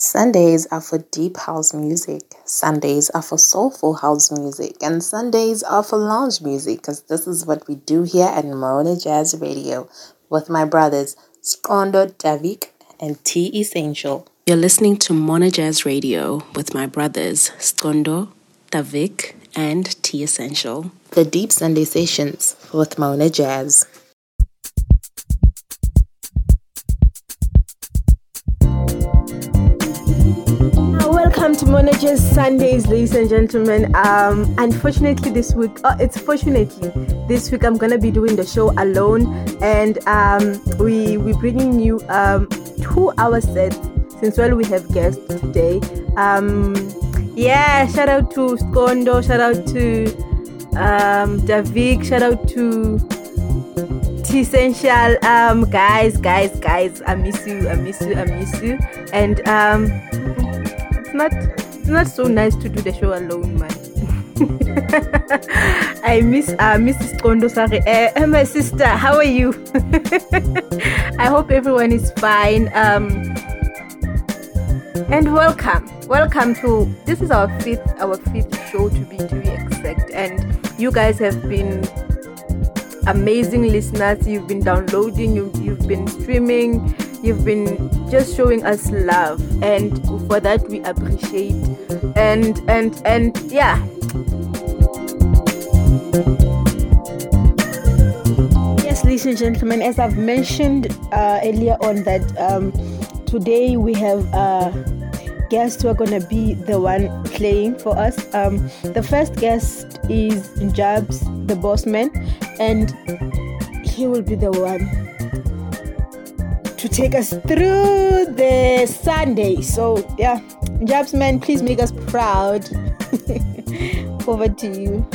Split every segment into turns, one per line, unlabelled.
Sundays are for deep house music, Sundays are for soulful house music, and Sundays are for lounge music because this is what we do here at Mona Jazz Radio with my brothers Skondo Davik and T Essential.
You're listening to Mona Jazz Radio with my brothers Skondo, Davik, and T Essential.
The Deep Sunday Sessions with Mona Jazz.
Welcome to Jazz Sundays, ladies and gentlemen. Um, unfortunately, this week, oh, it's fortunately this week I'm gonna be doing the show alone, and um, we we bringing you um two hour set since well we have guests today. Um, yeah, shout out to Skondo, shout out to um Davik, shout out to Essential. Um, guys, guys, guys, I miss you, I miss you, I miss you, and um not not so nice to do the show alone, man. I miss uh, Mrs. Kondo Sorry. Uh, my sister, how are you? I hope everyone is fine. Um, and welcome, welcome to this is our fifth our fifth show to be to be exact, and you guys have been amazing listeners. You've been downloading, you, you've been streaming, you've been just showing us love, and for that we appreciate. And and and yeah. Yes, ladies and gentlemen, as I've mentioned uh, earlier on, that um, today we have uh, guests who are going to be the one playing for us. Um, the first guest is Jabs, the boss man, and he will be the one to take us through the Sunday. So, yeah, Jabs man, please make us proud. Over to you.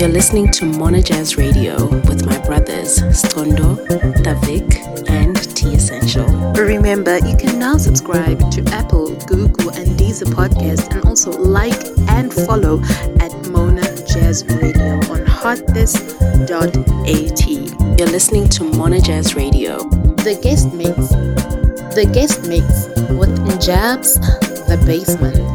You're listening to Mona Jazz Radio with my brothers Skondo, Davik, and T Essential.
Remember, you can now subscribe to Apple, Google, and Deezer podcast, and also like and follow at Mona Jazz Radio on hearthis.at.
You're listening to Mona Jazz Radio.
The guest mix, the guest mix with Jabs, the basement.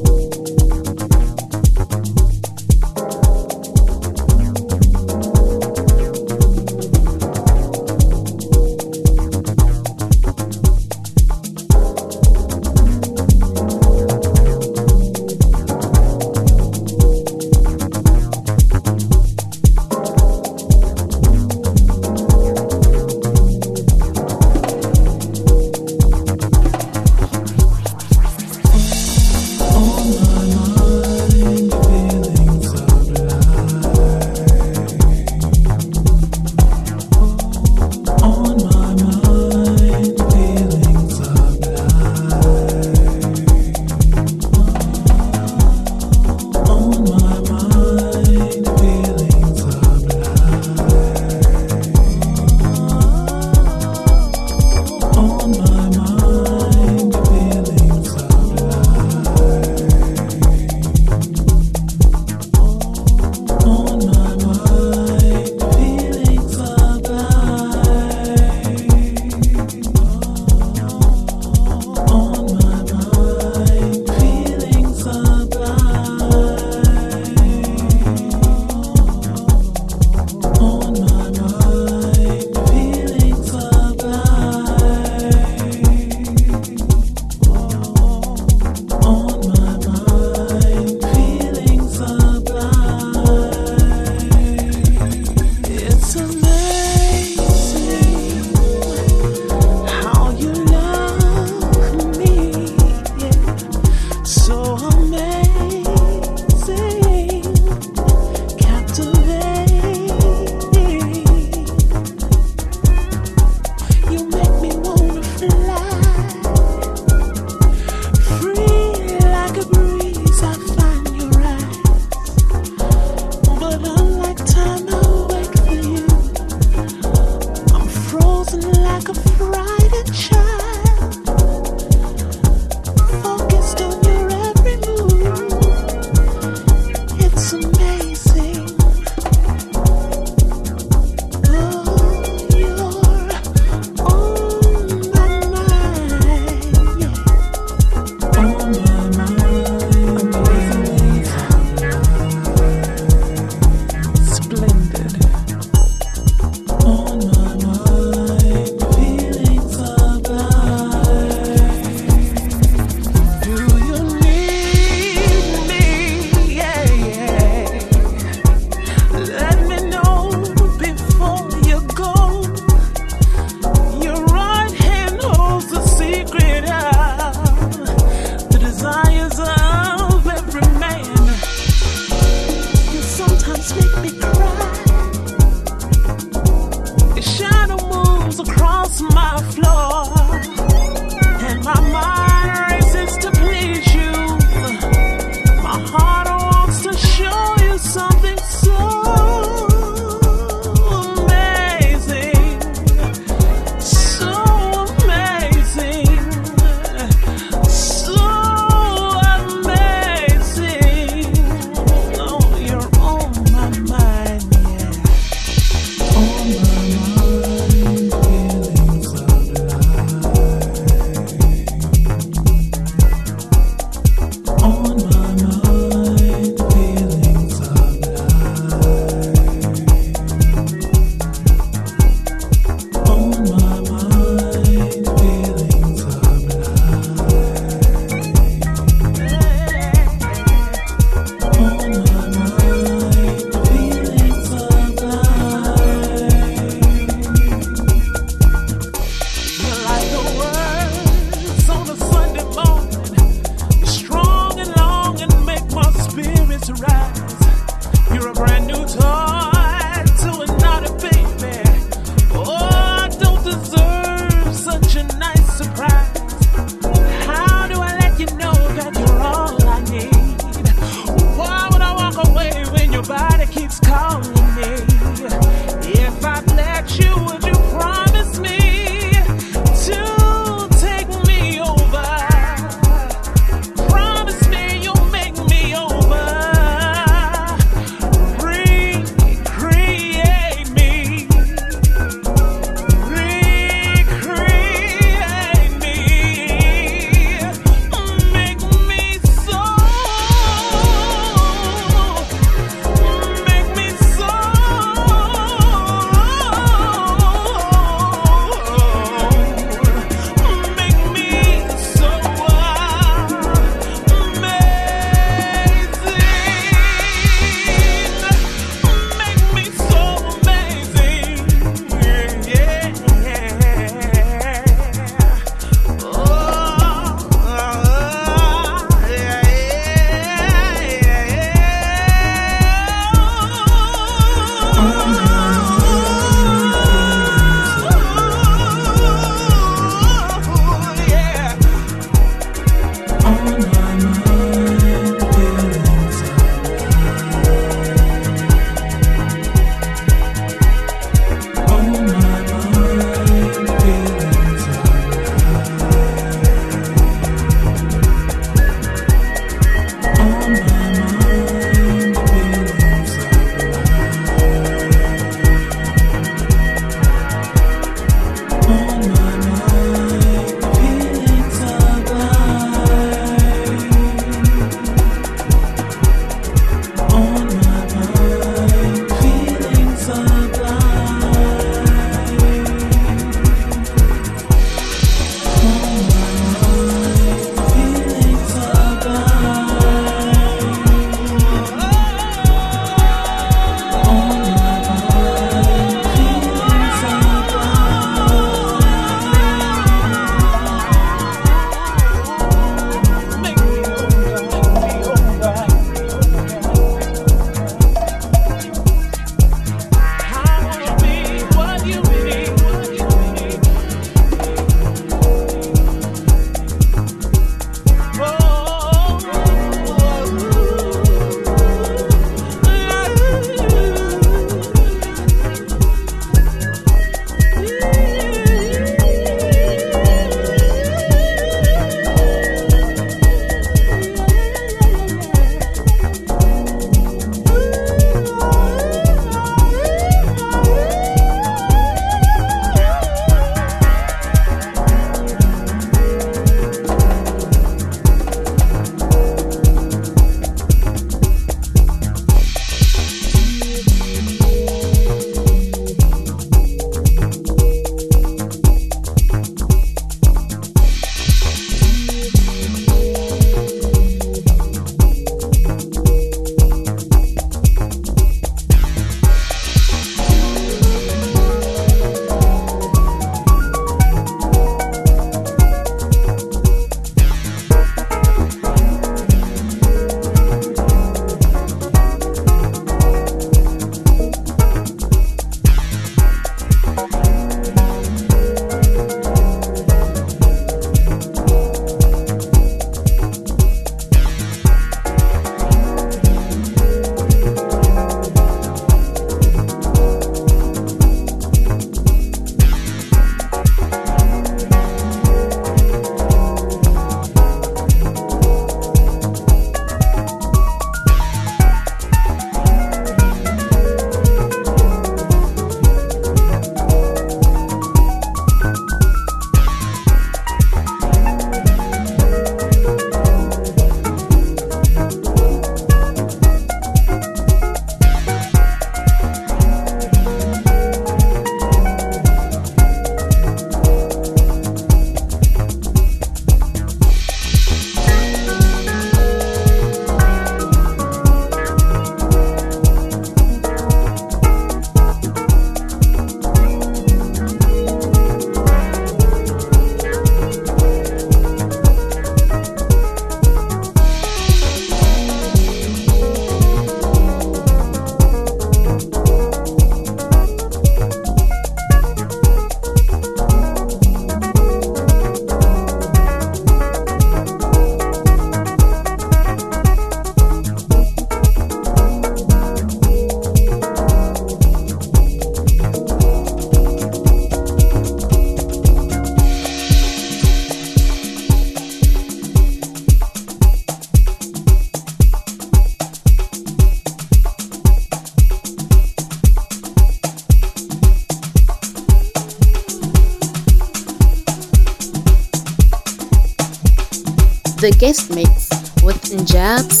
Guest mix with Njabs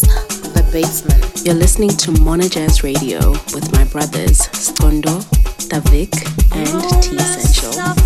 The Basement.
You're listening to Mona Jazz Radio with my brothers Skondo, Davik, and T Essential.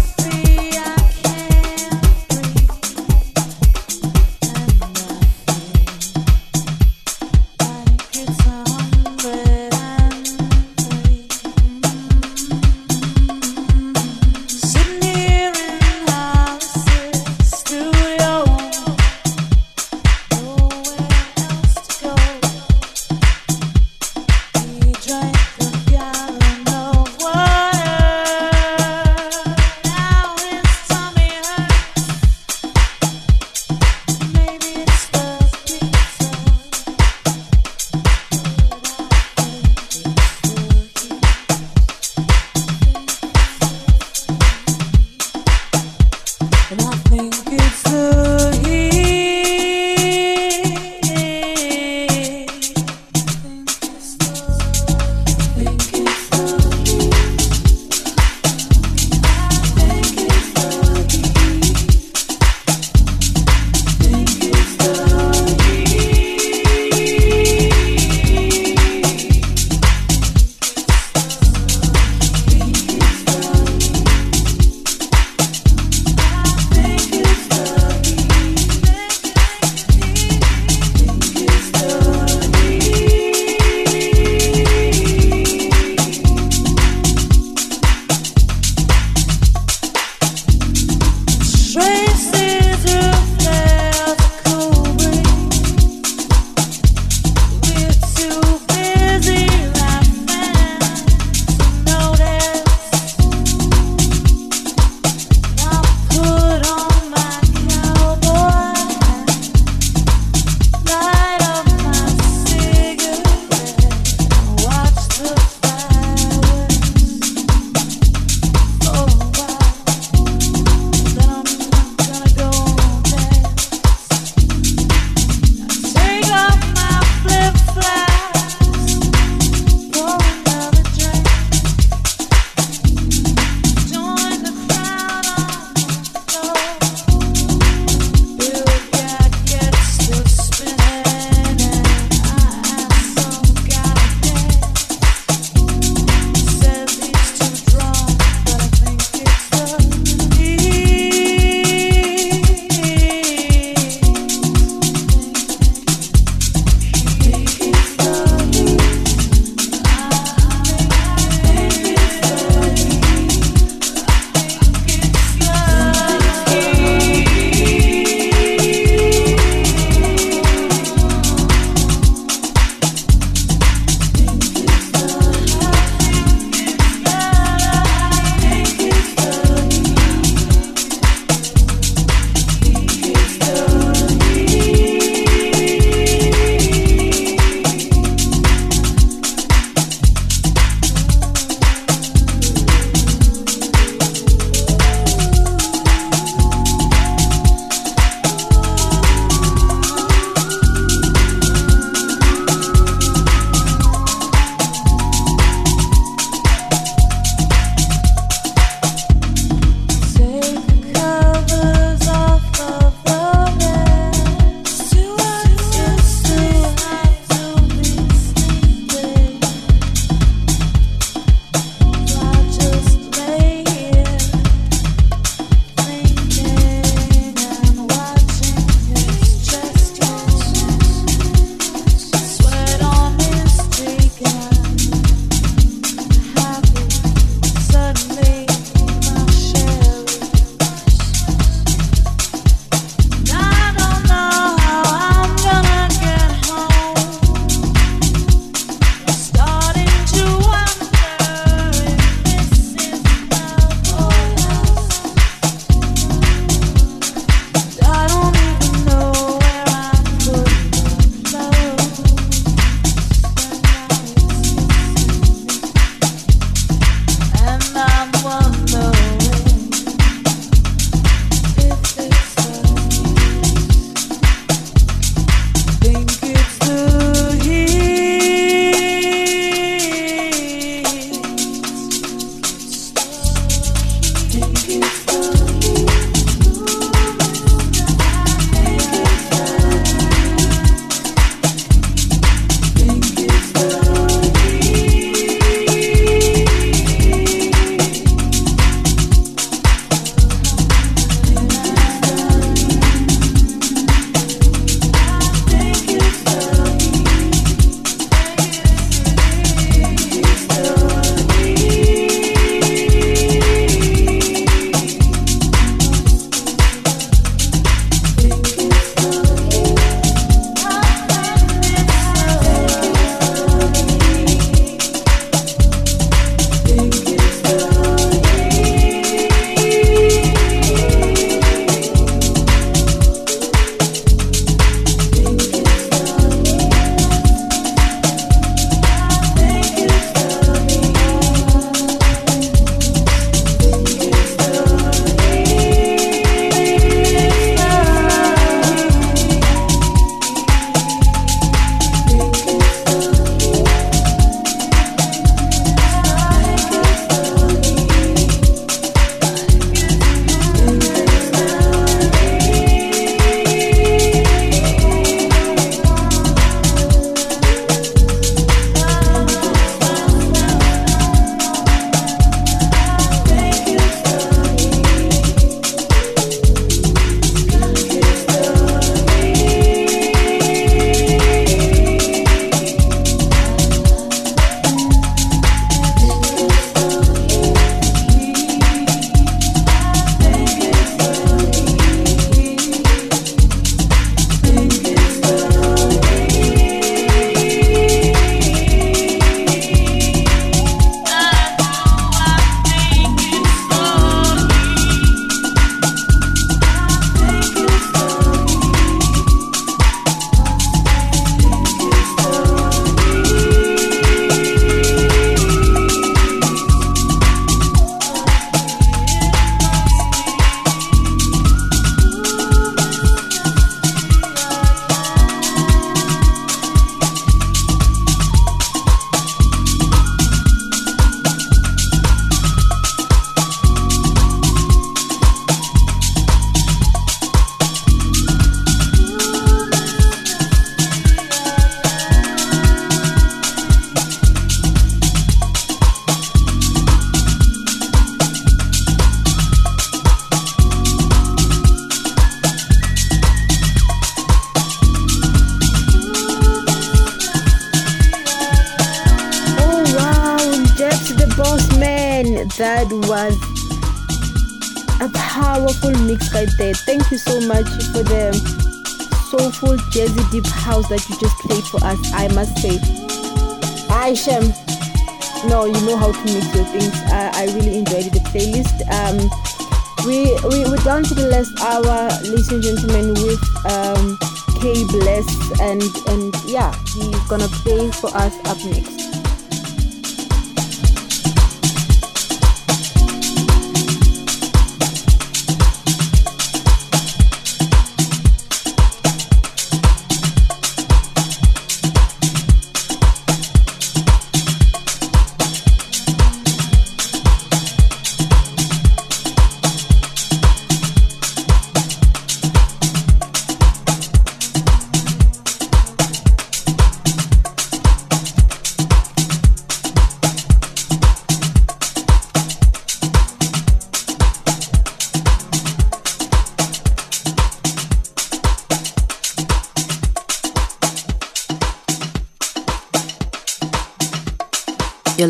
For us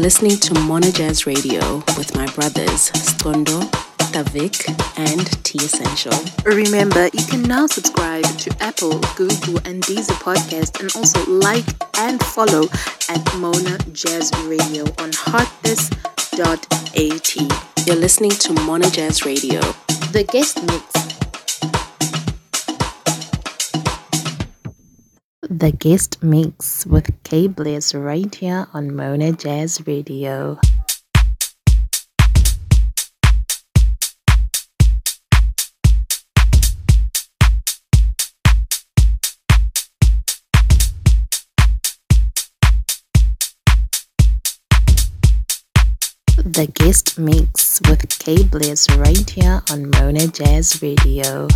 listening to Mono Jazz Radio with my brothers Skondo, Tavik, and T Essential.
Remember, you can now subscribe to Apple, Google, and Deezer podcast, and also like and follow at Mona Jazz Radio on hearthis.at.
You're listening to Mono Jazz Radio.
The guest mix. The guest mix with K Bliss right here on Mona Jazz Radio. The guest mix with K Bliss right here on Mona Jazz Radio.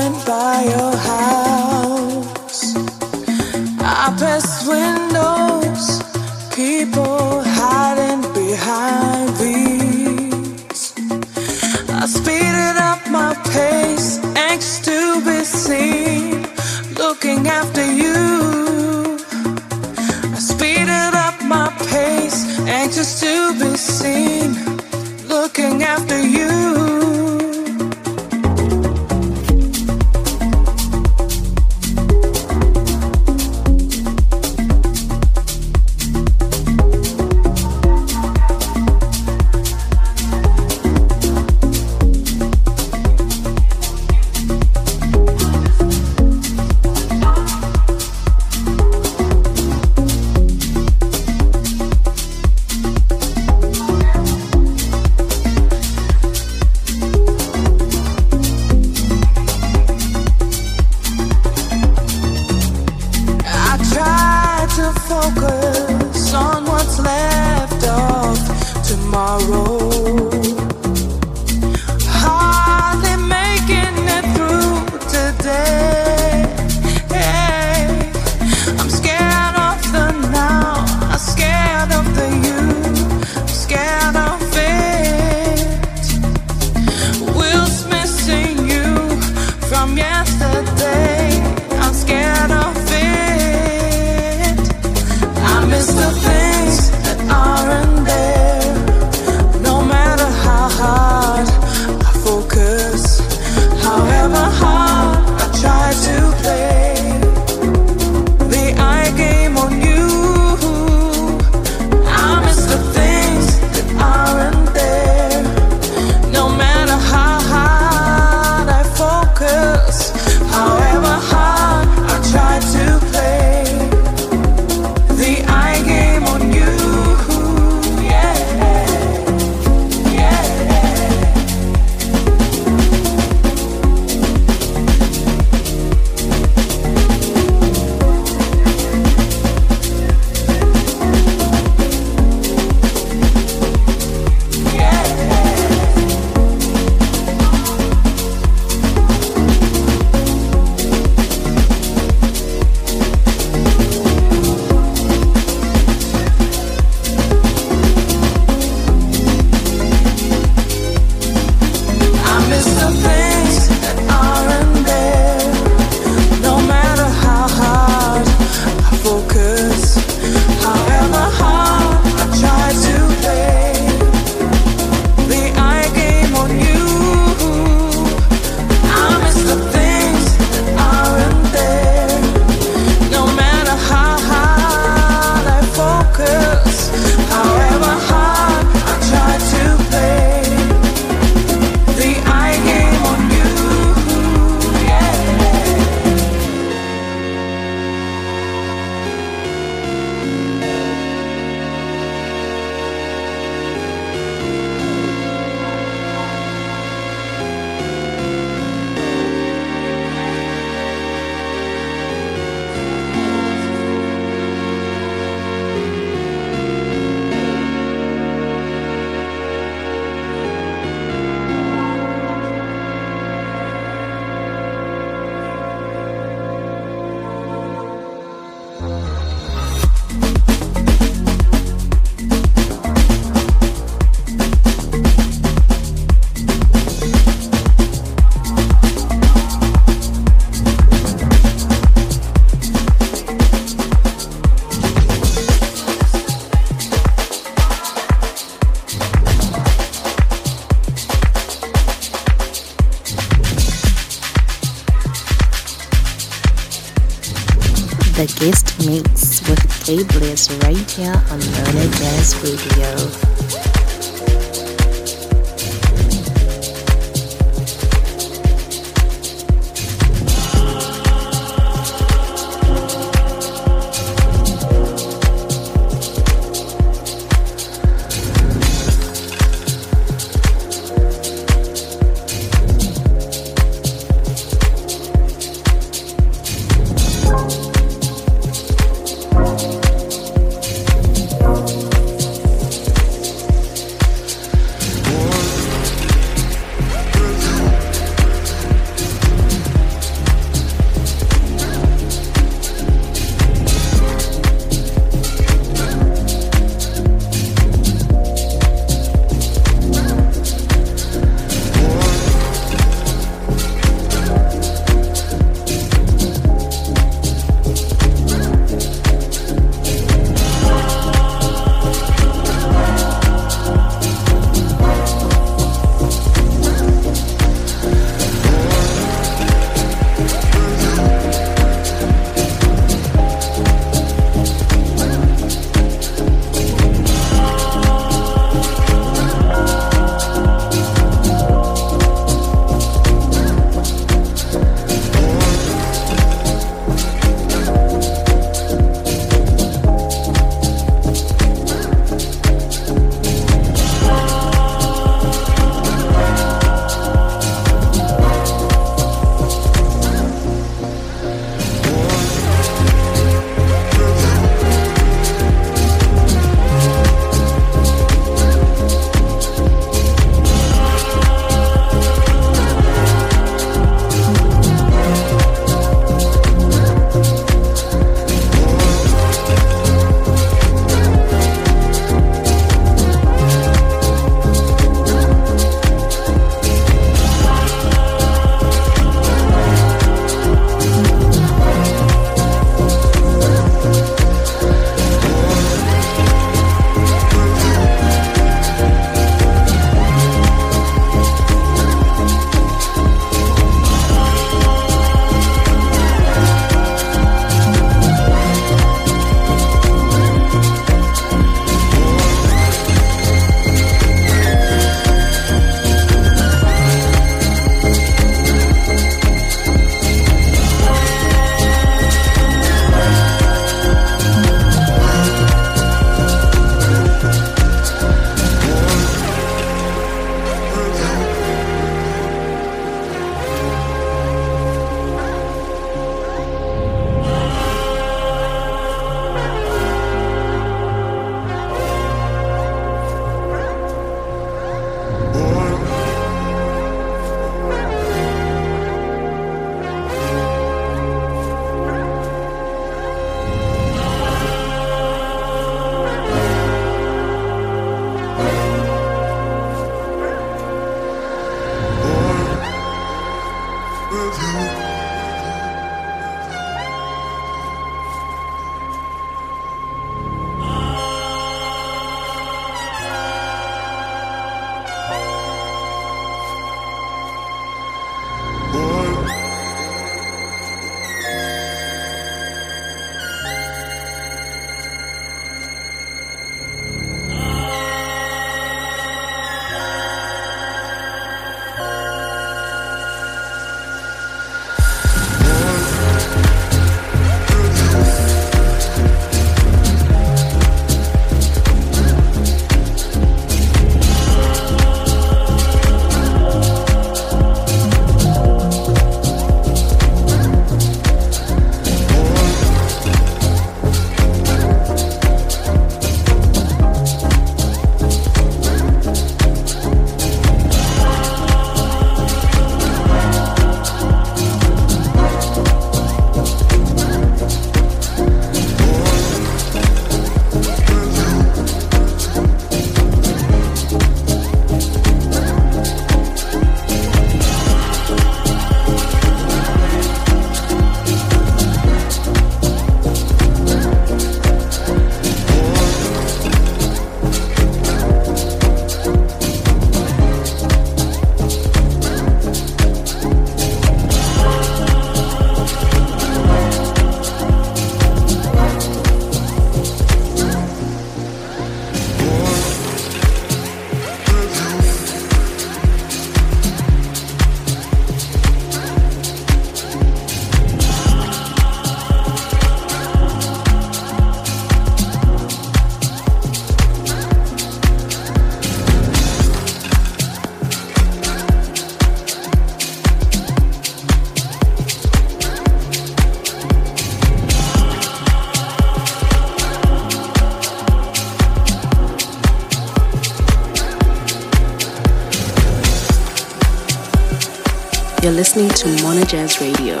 Listening to Mona Jazz Radio.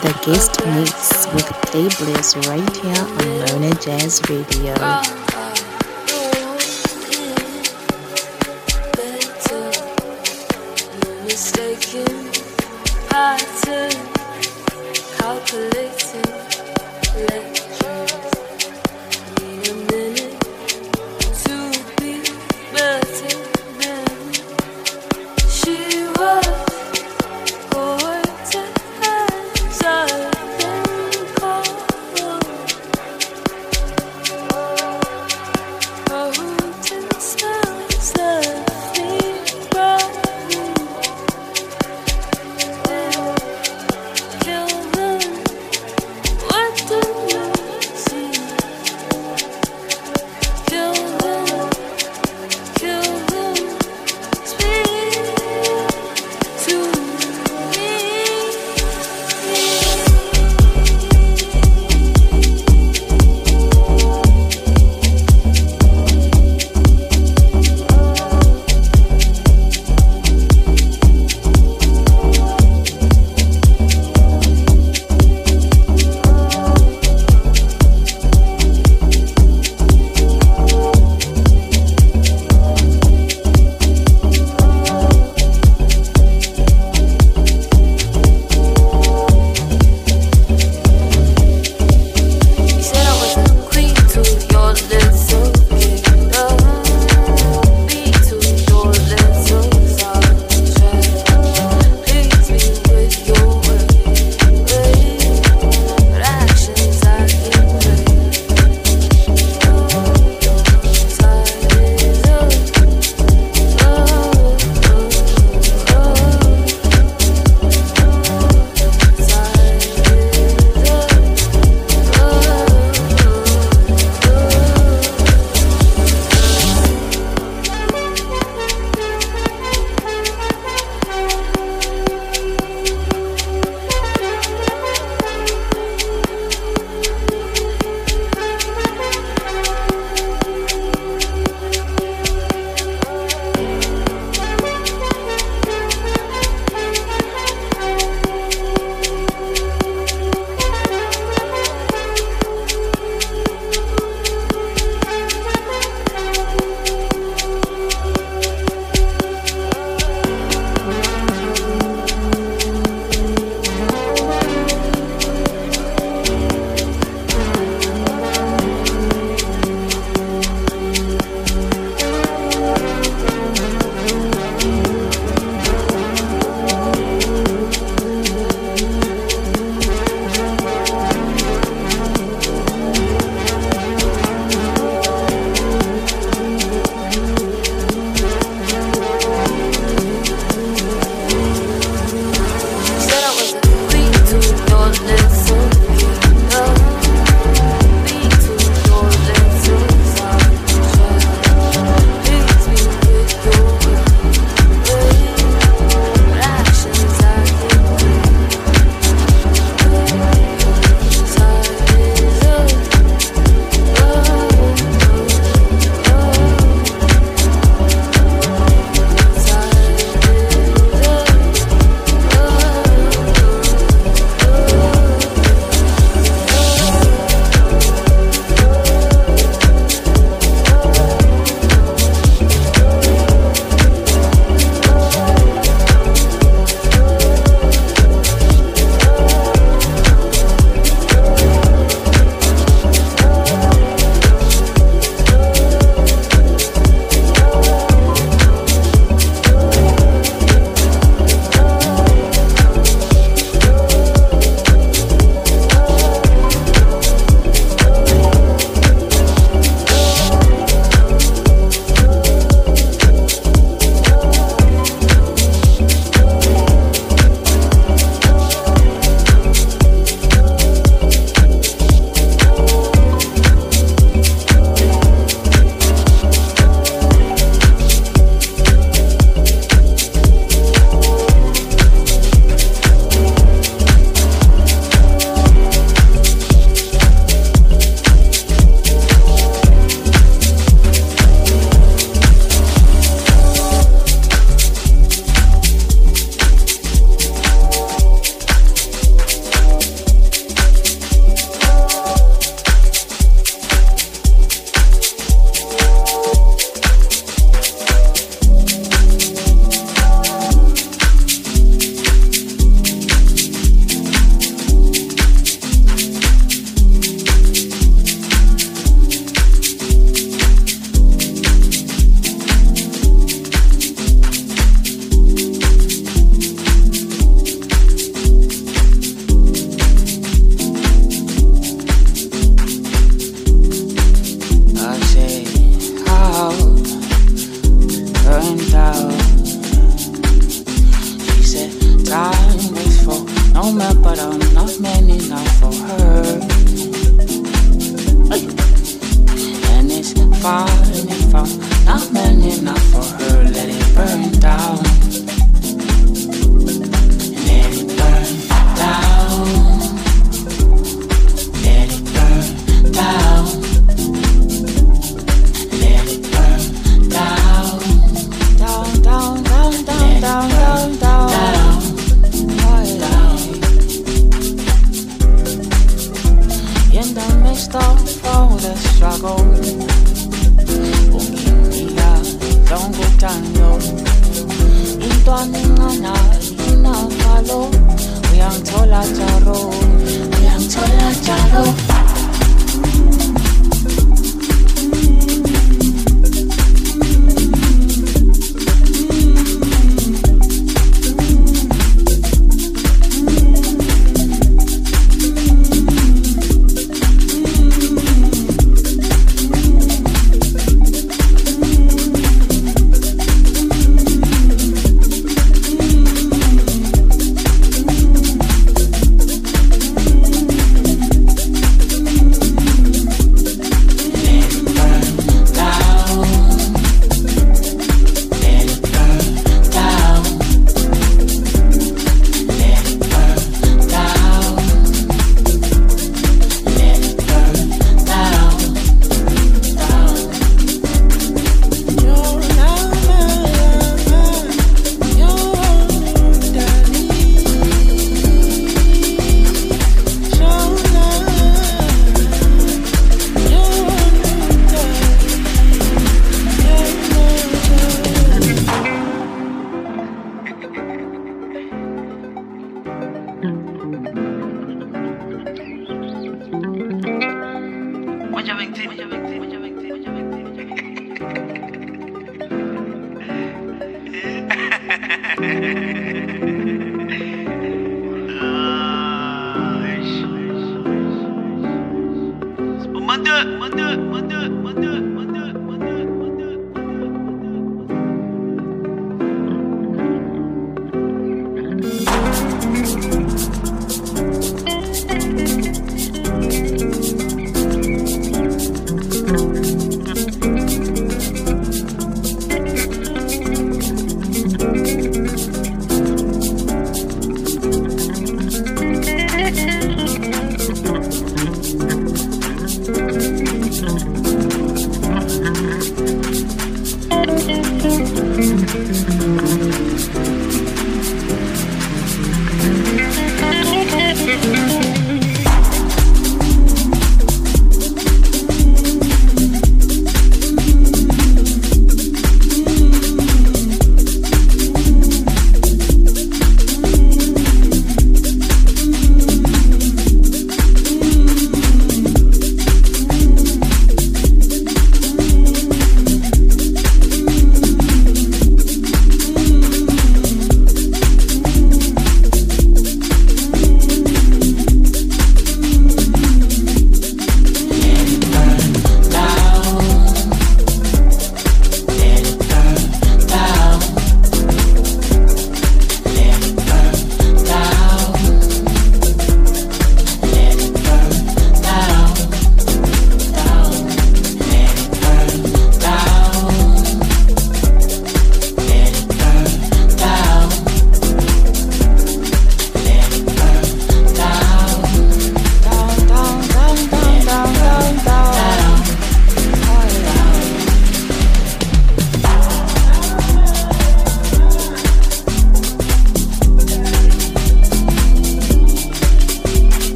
The guest mix with K Bliss right here on Mona Jazz Radio.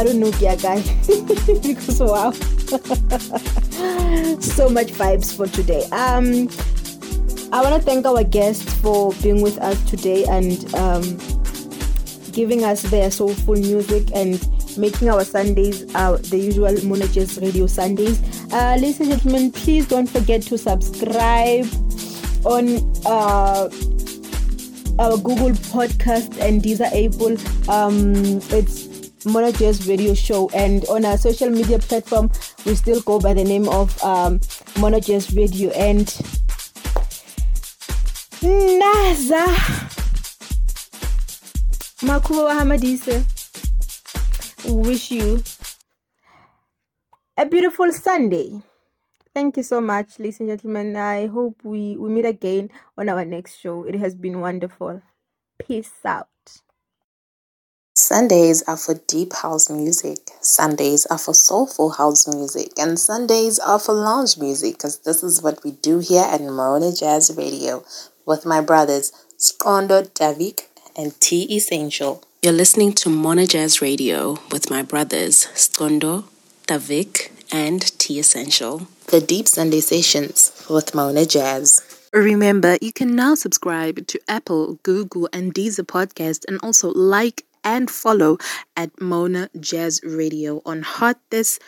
I don't know, yeah, guy. because wow. so much vibes for today. Um, I want to thank our guests for being with us today and um, giving us their soulful music and making our Sundays uh, the usual Mona Jazz Radio Sundays. Uh, ladies and gentlemen, please don't forget to subscribe on uh, our Google Podcast and are able. Um, it's Jazz Radio Show, and on our social media platform, we still go by the name of um, Jazz Radio. And Naza Makuba Hamadise wish you a beautiful Sunday. Thank you so much, ladies and gentlemen. I hope we, we meet again on our next show. It has been wonderful. Peace out.
Sundays are for deep house music, Sundays are for soulful house music, and Sundays are for lounge music because this is what we do here at Mona Jazz Radio with my brothers Skondo Davik and T Essential.
You're listening to Mona Jazz Radio with my brothers Skondo, Davik, and T Essential.
The Deep Sunday Sessions with Mona Jazz. Remember, you can now subscribe to Apple, Google, and Deezer podcast and also like and follow at Mona Jazz Radio on hearthis.at.